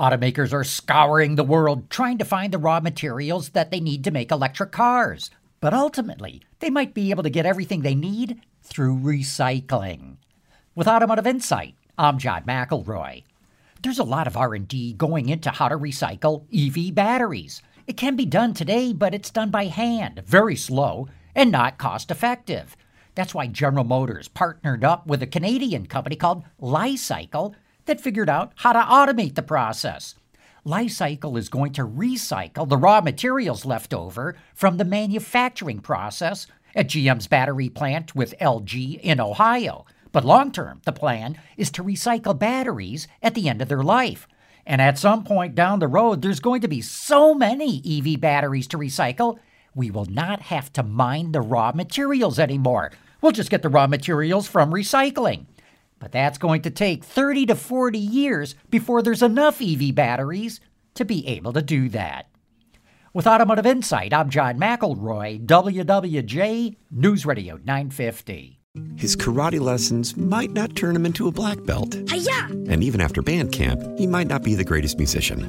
Automakers are scouring the world trying to find the raw materials that they need to make electric cars. But ultimately, they might be able to get everything they need through recycling. With Automotive Insight, I'm John McElroy. There's a lot of R&D going into how to recycle EV batteries. It can be done today, but it's done by hand, very slow, and not cost effective. That's why General Motors partnered up with a Canadian company called Li-Cycle that figured out how to automate the process. Li-Cycle is going to recycle the raw materials left over from the manufacturing process at GM's battery plant with LG in Ohio. But long term, the plan is to recycle batteries at the end of their life. And at some point down the road, there's going to be so many EV batteries to recycle, we will not have to mine the raw materials anymore. We'll just get the raw materials from recycling. But that's going to take 30 to 40 years before there's enough EV batteries to be able to do that. With Automotive Insight, I'm John McElroy, WWJ News Radio 950. His karate lessons might not turn him into a black belt. Hi-ya! And even after band camp, he might not be the greatest musician.